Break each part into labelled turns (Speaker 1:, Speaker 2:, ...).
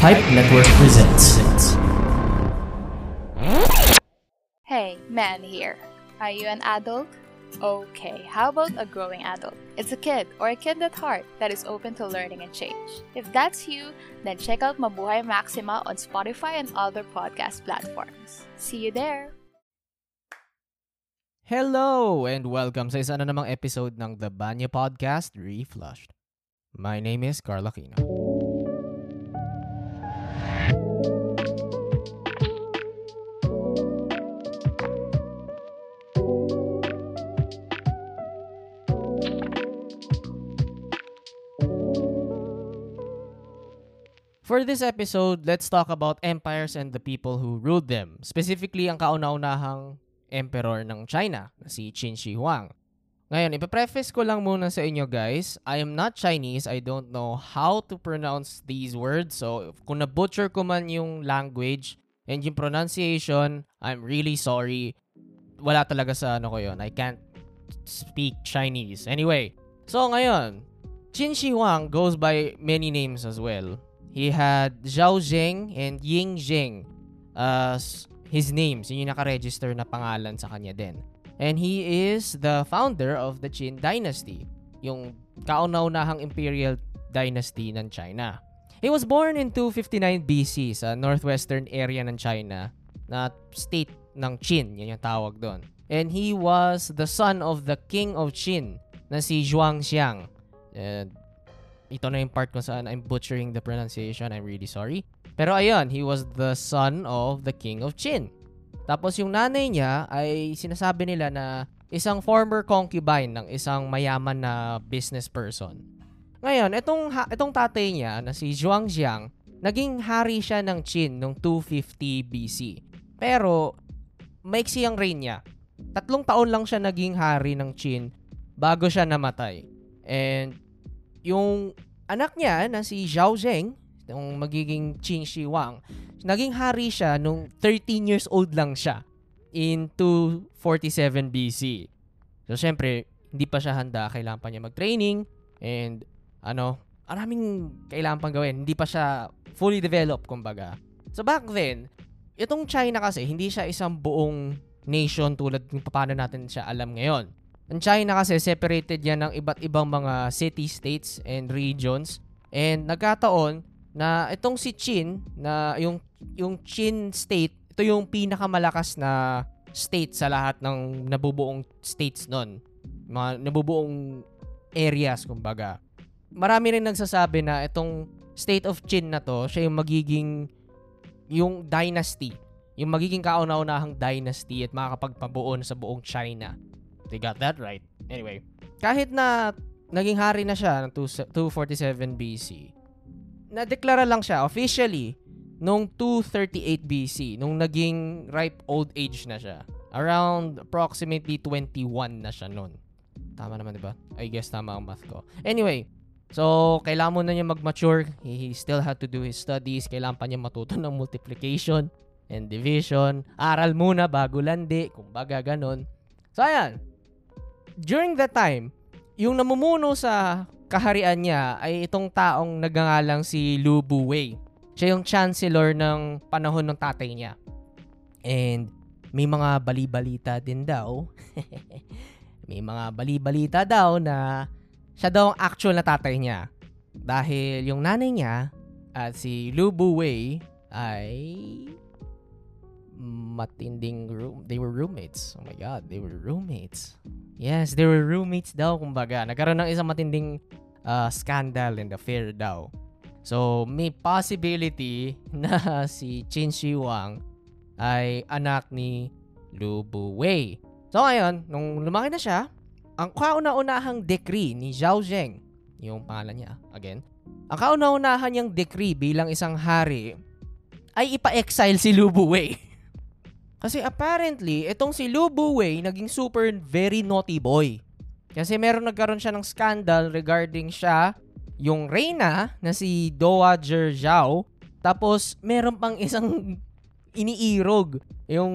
Speaker 1: Pipe Network presents.
Speaker 2: Hey, man here. Are you an adult? Okay, how about a growing adult? It's a kid or a kid at heart that is open to learning and change. If that's you, then check out Mabuhay Maxima on Spotify and other podcast platforms. See you there!
Speaker 3: Hello and welcome sa isa na namang episode ng The Banya Podcast Reflushed. My name is Carl Aquino. For this episode, let's talk about empires and the people who ruled them. Specifically, ang kauna-unahang emperor ng China, na si Qin Shi Huang. Ngayon, ipapreface ko lang muna sa inyo guys. I am not Chinese. I don't know how to pronounce these words. So, kung na-butcher ko man yung language and yung pronunciation, I'm really sorry. Wala talaga sa ano ko yun. I can't speak Chinese. Anyway, so ngayon, Qin Shi Huang goes by many names as well. He had Zhao Zheng and Ying Zheng as his names. Yun yung nakaregister na pangalan sa kanya din. And he is the founder of the Qin Dynasty, yung kauna-unahang imperial dynasty ng China. He was born in 259 BC sa northwestern area ng China na state ng Qin, yan yung tawag doon. And he was the son of the king of Qin na si Zhuangxiang. And ito na yung part kung saan I'm butchering the pronunciation. I'm really sorry. Pero ayun, he was the son of the king of Qin. Tapos yung nanay niya ay sinasabi nila na isang former concubine ng isang mayaman na business person. Ngayon, itong, ha- itong tatay niya na si Zhuangxiang, naging hari siya ng Qin noong 250 BC. Pero, maiksi ang reign niya. Tatlong taon lang siya naging hari ng Qin bago siya namatay. And yung anak niya na si Zhao Zheng, yung magiging Qin Shi Huang, naging hari siya nung 13 years old lang siya in 247 BC. So, syempre, hindi pa siya handa. Kailangan pa niya mag-training and ano, maraming kailangan pang gawin. Hindi pa siya fully developed, kumbaga. So, back then, itong China kasi, hindi siya isang buong nation tulad ng paano natin siya alam ngayon. Ang China kasi separated yan ng iba't ibang mga city-states and regions. And nagkataon na itong si Qin, na yung, yung Qin state, ito yung pinakamalakas na state sa lahat ng nabubuong states nun. Mga nabubuong areas, kumbaga. Marami rin nagsasabi na itong state of Qin na to, siya yung magiging yung dynasty. Yung magiging kauna-unahang dynasty at makakapagpabuo sa buong China. They got that right. Anyway, kahit na naging hari na siya ng 247 BC, na-deklara lang siya officially nung 238 BC, nung naging ripe old age na siya. Around approximately 21 na siya noon. Tama naman, di ba? I guess tama ang math ko. Anyway, so kailangan mo na niya mag-mature. He, he still had to do his studies. Kailangan pa niya matuto ng multiplication and division. Aral muna bago landi. Kumbaga, ganun. So, ayan during that time, yung namumuno sa kaharian niya ay itong taong nagangalang si Lu Buwei. Siya yung chancellor ng panahon ng tatay niya. And may mga bali-balita din daw. may mga bali-balita daw na siya daw ang actual na tatay niya. Dahil yung nanay niya at si Lu Buwei ay matinding room. They were roommates. Oh my God, they were roommates. Yes, they were roommates daw, kumbaga. Nagkaroon ng isang matinding uh, scandal and affair daw. So, may possibility na si Qin Shi Huang ay anak ni Lu Buwei. So, ngayon, nung lumaki na siya, ang kauna-unahang decree ni Zhao Zheng, yung pangalan niya, again, ang kauna-unahan niyang decree bilang isang hari ay ipa-exile si Lu Buwei. Kasi apparently, itong si Lu Buwei naging super very naughty boy. Kasi meron nagkaroon siya ng scandal regarding siya, yung reyna na si Dowager Zhao, tapos meron pang isang iniirog yung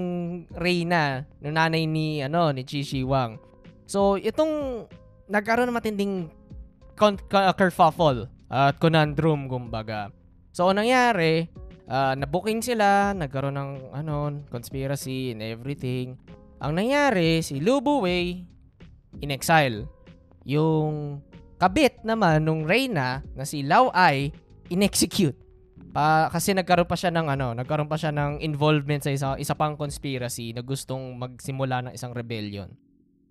Speaker 3: reyna ng nanay ni ano ni Qi Shi Huang. So, itong nagkaroon ng matinding con- kerfuffle at conundrum kumbaga. So, ang nangyari, uh, nabuking sila, nagkaroon ng ano, conspiracy and everything. Ang nangyari, si Lu Buwei, in exile. Yung kabit naman nung Reyna na si Lao Ai, in-execute. Pa, kasi nagkaroon pa siya ng ano, nagkaroon pa siya ng involvement sa isa, isa pang conspiracy na gustong magsimula ng isang rebellion.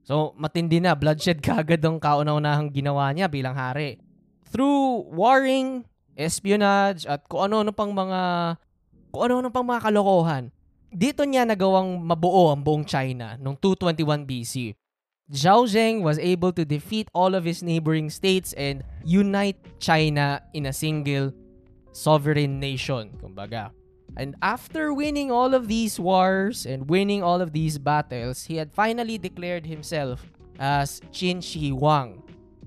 Speaker 3: So, matindi na, bloodshed kagad ang kauna-unahang ginawa niya bilang hari. Through warring, espionage, at kung ano-ano pang mga kung ano-ano pang mga kalokohan. Dito niya nagawang mabuo ang buong China noong 221 BC. Zhao Zheng was able to defeat all of his neighboring states and unite China in a single sovereign nation, kumbaga. And after winning all of these wars and winning all of these battles, he had finally declared himself as Qin Shi Huang.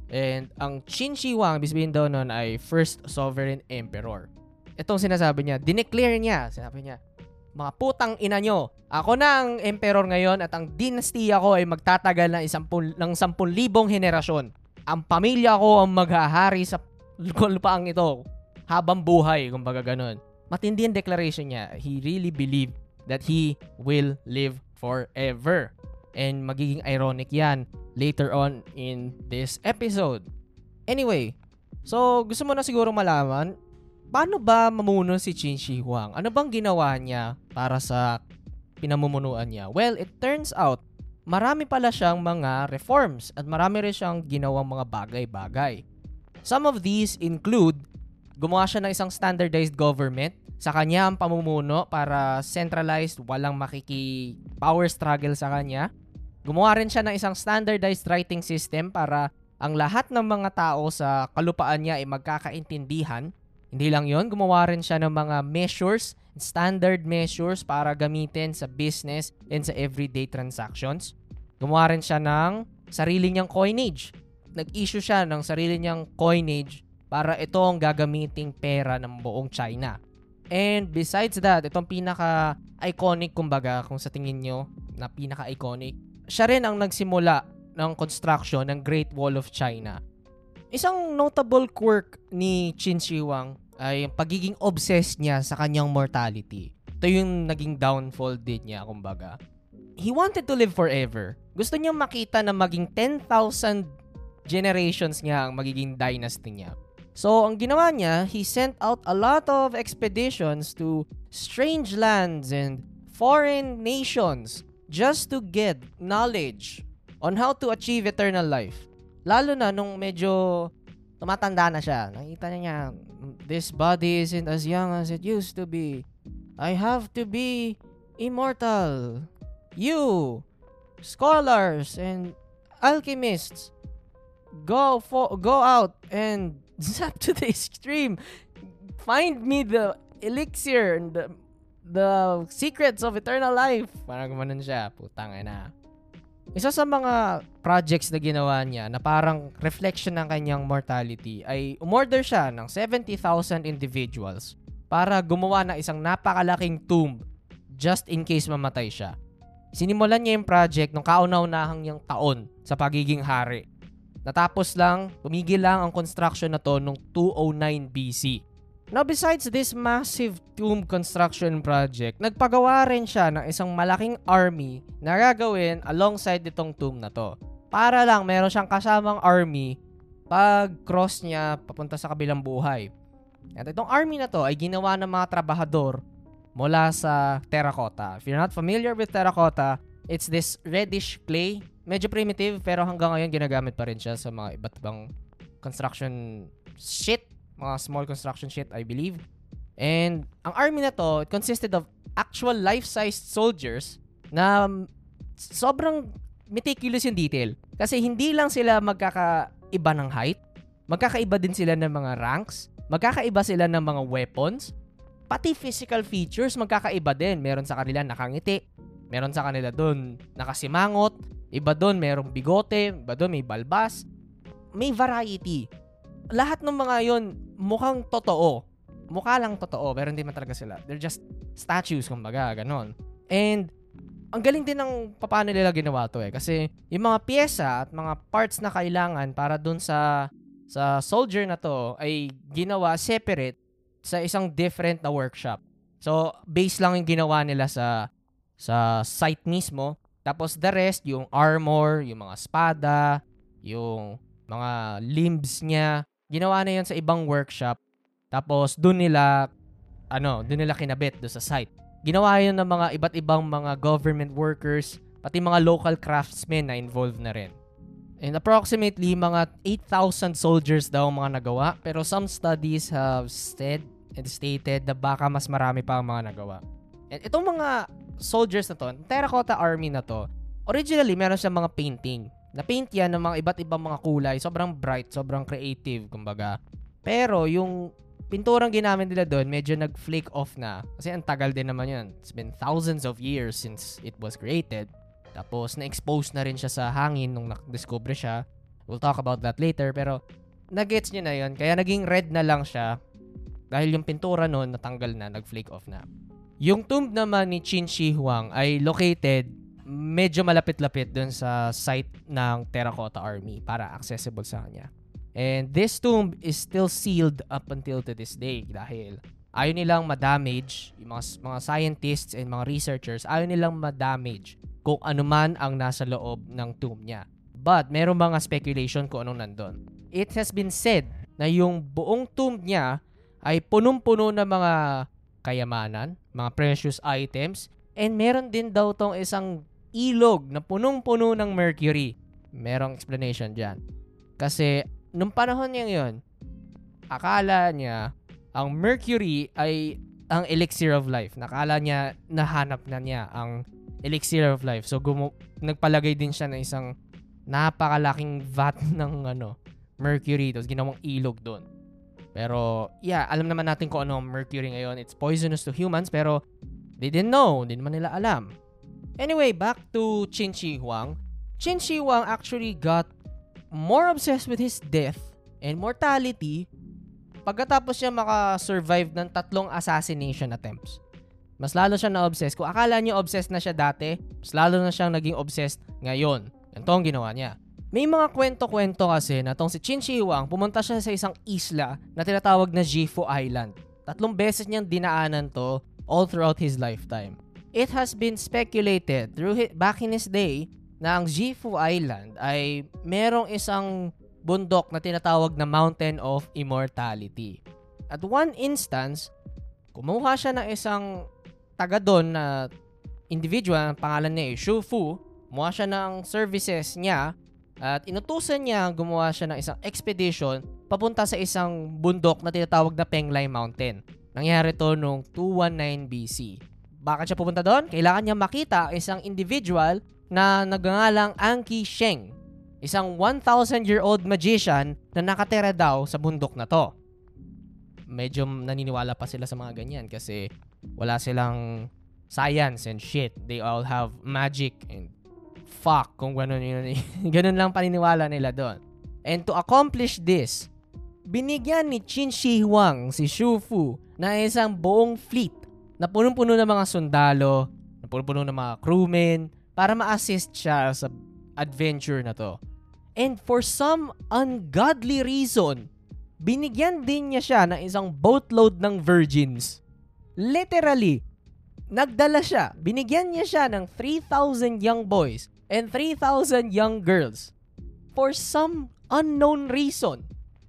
Speaker 3: And ang Qin Shi Huang, ibig daw nun ay first sovereign emperor. Itong sinasabi niya, dineclare niya, sinabi niya, mga putang ina nyo. Ako na ang emperor ngayon at ang dinastiya ko ay magtatagal ng, isang ng 10,000 henerasyon. Ang pamilya ko ang maghahari sa lupaang ito habang buhay, kumbaga ganun. Matindi ang declaration niya. He really believed that he will live forever. And magiging ironic yan later on in this episode. Anyway, so gusto mo na siguro malaman paano ba mamuno si Qin Shi Huang? Ano bang ginawa niya para sa pinamumunuan niya? Well, it turns out, marami pala siyang mga reforms at marami rin siyang ginawang mga bagay-bagay. Some of these include, gumawa siya ng isang standardized government. Sa kanya ang pamumuno para centralized, walang makiki power struggle sa kanya. Gumawa rin siya ng isang standardized writing system para ang lahat ng mga tao sa kalupaan niya ay magkakaintindihan hindi lang yon gumawa rin siya ng mga measures, standard measures para gamitin sa business and sa everyday transactions. Gumawa rin siya ng sarili niyang coinage. Nag-issue siya ng sarili niyang coinage para ito ang gagamiting pera ng buong China. And besides that, itong pinaka-iconic kumbaga kung sa tingin nyo na pinaka-iconic, siya rin ang nagsimula ng construction ng Great Wall of China Isang notable quirk ni Qin Shi Huang ay yung pagiging obsessed niya sa kanyang mortality. Ito yung naging downfall din niya, kumbaga. He wanted to live forever. Gusto niya makita na maging 10,000 generations niya ang magiging dynasty niya. So, ang ginawa niya, he sent out a lot of expeditions to strange lands and foreign nations just to get knowledge on how to achieve eternal life. Lalo na nung medyo tumatanda na siya. Nakita niya, this body isn't as young as it used to be. I have to be immortal. You, scholars and alchemists, go for go out and zap to the extreme. Find me the elixir and the, the secrets of eternal life. Parang gumanon siya. Putang ina. Isa sa mga projects na ginawa niya na parang reflection ng kanyang mortality ay umorder siya ng 70,000 individuals para gumawa ng isang napakalaking tomb just in case mamatay siya. Sinimulan niya yung project nung kauna-unahang yung taon sa pagiging hari. Natapos lang, tumigil lang ang construction na to nung 209 BC. Now besides this massive tomb construction project, nagpagawa rin siya ng isang malaking army na gagawin alongside itong tomb na to. Para lang meron siyang kasamang army pag cross niya papunta sa kabilang buhay. At itong army na to ay ginawa ng mga trabahador mula sa terracotta. If you're not familiar with terracotta, it's this reddish clay. Medyo primitive pero hanggang ngayon ginagamit pa rin siya sa mga iba't ibang construction shit mga small construction shit, I believe. And ang army na to, it consisted of actual life-sized soldiers na sobrang meticulous yung detail. Kasi hindi lang sila magkakaiba ng height, magkakaiba din sila ng mga ranks, magkakaiba sila ng mga weapons, pati physical features magkakaiba din. Meron sa kanila nakangiti, meron sa kanila doon nakasimangot, iba doon merong bigote, iba doon may balbas. May variety lahat ng mga yon mukhang totoo. Mukha lang totoo, pero hindi man talaga sila. They're just statues, kumbaga, ganon. And, ang galing din ng paano nila ginawa to eh. Kasi, yung mga pyesa at mga parts na kailangan para dun sa sa soldier na to ay ginawa separate sa isang different na workshop. So, base lang yung ginawa nila sa sa site mismo. Tapos the rest, yung armor, yung mga espada, yung mga limbs niya, ginawa na yun sa ibang workshop. Tapos doon nila ano, doon nila kinabit do sa site. Ginawa yun ng mga iba't ibang mga government workers, pati mga local craftsmen na involved na rin. And approximately, mga 8,000 soldiers daw ang mga nagawa. Pero some studies have said and stated na baka mas marami pa ang mga nagawa. And itong mga soldiers na to, terracotta army na to, originally, meron siyang mga painting. Na-paint yan ng mga iba't ibang mga kulay. Sobrang bright, sobrang creative, kumbaga. Pero yung pinturang ginamit nila doon, medyo nag-flake off na. Kasi ang tagal din naman yun. It's been thousands of years since it was created. Tapos, na-expose na rin siya sa hangin nung na-discover siya. We'll talk about that later. Pero, nagets niyo na yun. Kaya naging red na lang siya. Dahil yung pintura noon, natanggal na, nag-flake off na. Yung tomb naman ni Qin Shi Huang ay located medyo malapit-lapit dun sa site ng Terracotta Army para accessible sa kanya. And this tomb is still sealed up until to this day dahil ayaw nilang ma-damage, yung mga, mga scientists and mga researchers, ayaw nilang ma-damage kung ano man ang nasa loob ng tomb niya. But meron mga speculation kung anong nandun. It has been said na yung buong tomb niya ay punong-puno ng mga kayamanan, mga precious items, and meron din daw tong isang ilog na punong-puno ng mercury. Merong explanation dyan. Kasi nung panahon niya yon, akala niya ang mercury ay ang elixir of life. Nakala niya nahanap na niya ang elixir of life. So gumu- nagpalagay din siya ng isang napakalaking vat ng ano, mercury tapos ginawang ilog doon. Pero yeah, alam naman natin kung ano ang mercury ngayon. It's poisonous to humans pero they didn't know, hindi naman nila alam. Anyway, back to Qin Shi Huang. Qin Shi Huang actually got more obsessed with his death and mortality pagkatapos niya maka-survive ng tatlong assassination attempts. Mas lalo siya na-obsessed. Kung akala niyo obsessed na siya dati, mas lalo na siyang naging obsessed ngayon. Ganito ang ginawa niya. May mga kwento-kwento kasi na tong si Qin Shi Huang pumunta siya sa isang isla na tinatawag na Jifu Island. Tatlong beses niyang dinaanan to all throughout his lifetime. It has been speculated through back in his day na ang Jifu Island ay merong isang bundok na tinatawag na Mountain of Immortality. At one instance, kumuha siya ng isang taga doon na individual, ang pangalan niya ay Shu Fu, kumuha siya ng services niya at inutusan niya gumawa siya ng isang expedition papunta sa isang bundok na tinatawag na Penglai Mountain. Nangyari to noong 219 BC. Bakit siya pupunta doon? Kailangan niya makita isang individual na nagngangalang Anki Sheng, isang 1,000-year-old magician na nakatera daw sa bundok na to. Medyo naniniwala pa sila sa mga ganyan kasi wala silang science and shit. They all have magic and fuck kung ganun yun. ganun lang paniniwala nila doon. And to accomplish this, binigyan ni Qin Shi Huang si Shu Fu na isang buong fleet na punong-puno ng mga sundalo, na punong-puno ng mga crewmen, para ma-assist siya sa adventure na to. And for some ungodly reason, binigyan din niya siya ng isang boatload ng virgins. Literally, nagdala siya, binigyan niya siya ng 3,000 young boys and 3,000 young girls. For some unknown reason.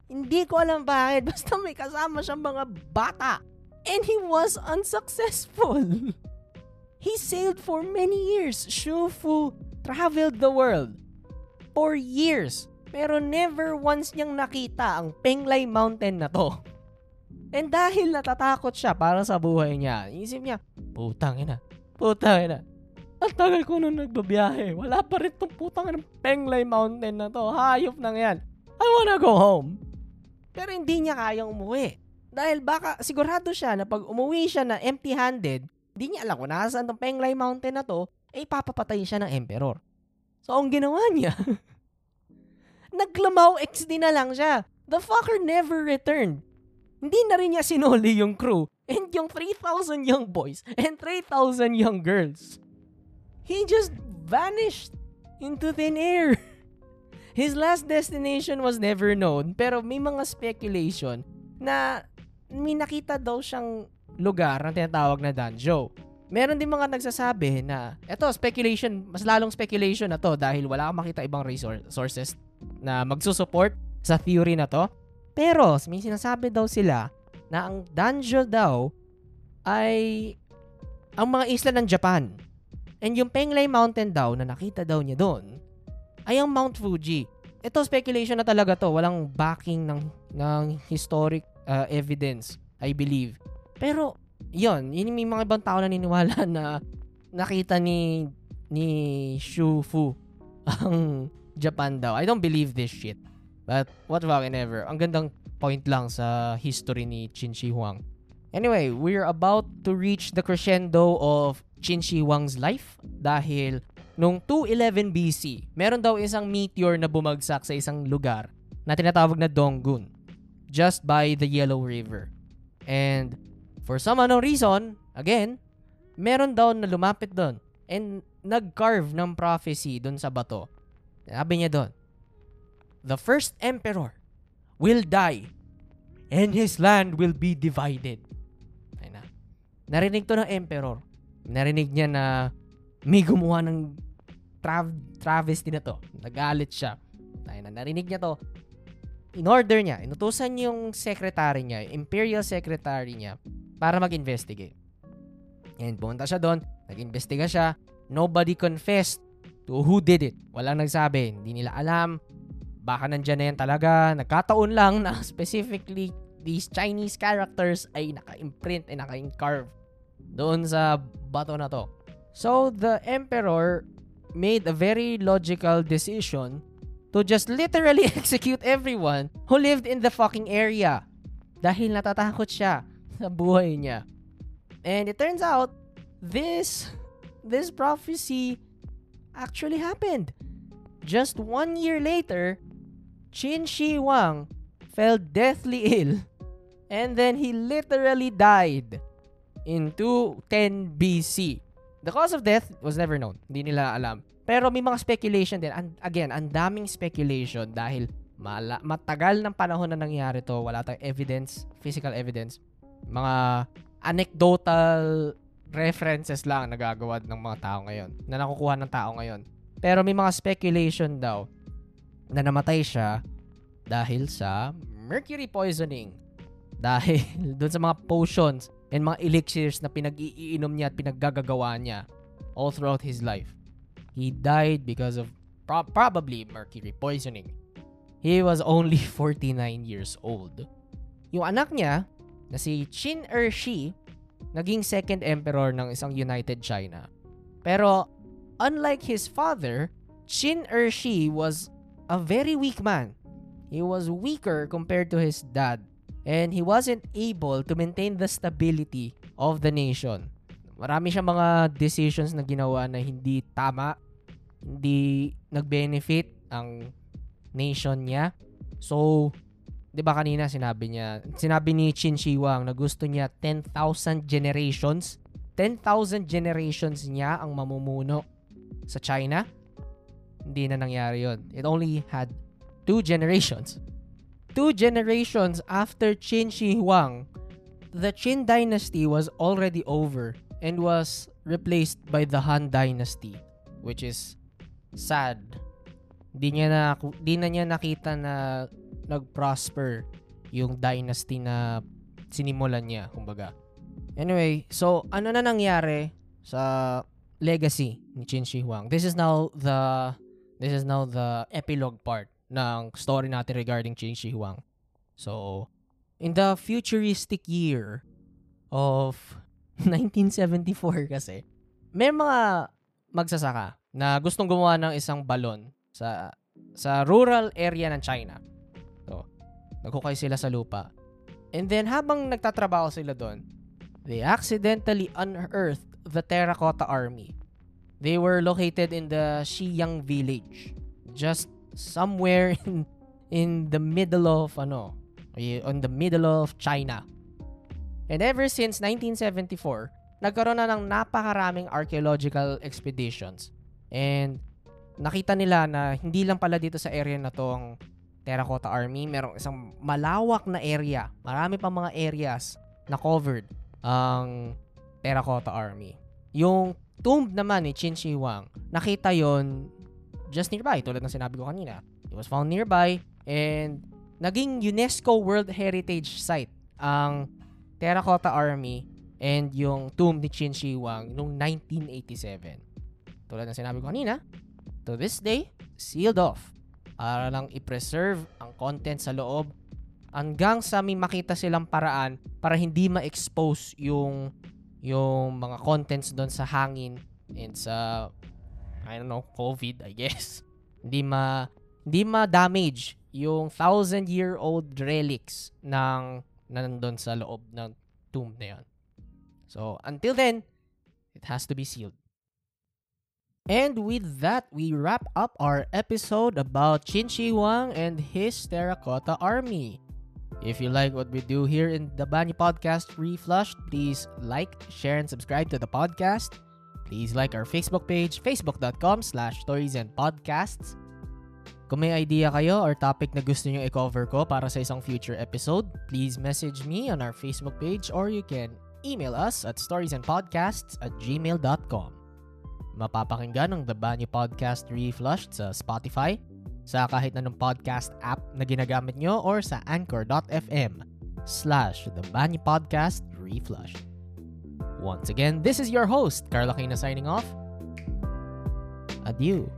Speaker 3: Hindi ko alam bakit, basta may kasama siyang mga bata. And he was unsuccessful. he sailed for many years. Shu Fu traveled the world for years. Pero never once niyang nakita ang Penglai Mountain na to. And dahil natatakot siya para sa buhay niya, isip niya, putang ina, putang ina. Ang tagal ko nung nagbabiyahe. Wala pa rin tong putang ng Penglai Mountain na to. Hayop na yan. I wanna go home. Pero hindi niya kayang umuwi. Dahil baka sigurado siya na pag umuwi siya na empty-handed, hindi niya alam kung nasaan tong Penglai Mountain na to, eh papapatay siya ng emperor. So, ang ginawa niya, naglamaw XD na lang siya. The fucker never returned. Hindi na rin niya sinoli yung crew and yung 3,000 young boys and 3,000 young girls. He just vanished into thin air. His last destination was never known pero may mga speculation na may nakita daw siyang lugar na tinatawag na Danjo. Meron din mga nagsasabi na, eto, speculation, mas lalong speculation na to dahil wala kang makita ibang resource, sources na magsusupport sa theory na to. Pero, may sinasabi daw sila na ang Danjo daw ay ang mga isla ng Japan. And yung Penglai Mountain daw na nakita daw niya doon ay ang Mount Fuji. Ito speculation na talaga to, walang backing ng ng historic uh, evidence, I believe. Pero yon, yun may mga ibang tao na niniwala na nakita ni ni Shu Fu ang Japan daw. I don't believe this shit. But what fucking ever. Ang gandang point lang sa history ni Qin Shi Huang. Anyway, we're about to reach the crescendo of Qin Shi Huang's life dahil nung 211 BC, meron daw isang meteor na bumagsak sa isang lugar na tinatawag na Donggun just by the Yellow River. And for some unknown reason, again, meron daw na lumapit doon and nag-carve ng prophecy doon sa bato. Sabi niya doon, The first emperor will die and his land will be divided. Ay na. Narinig to ng emperor. Narinig niya na may gumawa ng trav travesty na to. Nagalit siya. Ay na. Narinig niya to. In order niya, inutusan yung secretary niya, imperial secretary niya, para mag-investigate. And pumunta siya doon, nag-investiga siya. Nobody confessed to who did it. Walang nagsabi. Hindi nila alam. Baka nandyan na yan talaga. Nagkataon lang na specifically these Chinese characters ay naka-imprint, ay naka-encarve doon sa bato na to. So, the emperor made a very logical decision to just literally execute everyone who lived in the fucking area. Dahil natatakot siya sa buhay niya. And it turns out, this, this prophecy actually happened. Just one year later, Qin Shi Huang fell deathly ill and then he literally died in 210 BC. The cause of death was never known. Hindi nila alam. Pero may mga speculation din. And again, ang daming speculation dahil mala- matagal ng panahon na nangyari to. Wala tayong evidence, physical evidence. Mga anecdotal references lang nagagawa ng mga tao ngayon. Na nakukuha ng tao ngayon. Pero may mga speculation daw na namatay siya dahil sa mercury poisoning. Dahil doon sa mga potions and mga elixirs na pinag-iinom niya at pinaggagawa niya all throughout his life. He died because of pro- probably mercury poisoning. He was only 49 years old. Yung anak niya, na si Qin Ershi, naging second emperor ng isang United China. Pero, unlike his father, Qin Ershi was a very weak man. He was weaker compared to his dad and he wasn't able to maintain the stability of the nation. Marami siyang mga decisions na ginawa na hindi tama, hindi nag-benefit ang nation niya. So, 'di ba kanina sinabi niya, sinabi ni Qin Shi Huang na gusto niya 10,000 generations. 10,000 generations niya ang mamumuno sa China. Hindi na nangyari 'yon. It only had two generations. Two generations after Qin Shi Huang, the Qin dynasty was already over and was replaced by the Han dynasty, which is sad. Di niya na di na niya nakita na nag-prosper yung dynasty na sinimulan niya, kumbaga. Anyway, so ano na nangyari sa legacy ni Qin Shi Huang? This is now the this is now the epilogue part ng story natin regarding Qin Shi Huang. So, in the futuristic year of 1974 kasi, may mga magsasaka na gustong gumawa ng isang balon sa sa rural area ng China. So, nagkukay sila sa lupa. And then, habang nagtatrabaho sila doon, they accidentally unearthed the Terracotta Army. They were located in the Xiyang village, just somewhere in in the middle of ano, on the middle of China. And ever since 1974, nagkaroon na ng napakaraming archaeological expeditions. And nakita nila na hindi lang pala dito sa area na to ang Terracotta Army, merong isang malawak na area. Marami pang mga areas na covered ang Terracotta Army. Yung tomb naman ni Qin Shi Huang, nakita yon just nearby, tulad ng sinabi ko kanina. It was found nearby and naging UNESCO World Heritage Site ang Terracotta Army and yung tomb ni Qin Shi Huang noong 1987. Tulad ng sinabi ko kanina, to this day, sealed off para lang i-preserve ang content sa loob hanggang sa may makita silang paraan para hindi ma-expose yung yung mga contents doon sa hangin and sa I don't know, COVID, I guess. hindi ma hindi ma-damage yung thousand year old relics ng nandun sa loob ng tomb na yan. So, until then, it has to be sealed. And with that, we wrap up our episode about Qin Shi Huang and his Terracotta Army. If you like what we do here in the Bani Podcast Reflushed, please like, share, and subscribe to the podcast. Please like our Facebook page, facebook.com slash stories and podcasts. Kung may idea kayo or topic na gusto nyo i-cover ko para sa isang future episode, please message me on our Facebook page or you can email us at storiesandpodcasts at gmail.com. Mapapakinggan ang The Banyo Podcast Reflushed sa Spotify, sa kahit anong podcast app na ginagamit nyo or sa anchor.fm slash The Banyo Podcast Reflushed. Once again, this is your host, Carla Kina signing off. Adieu.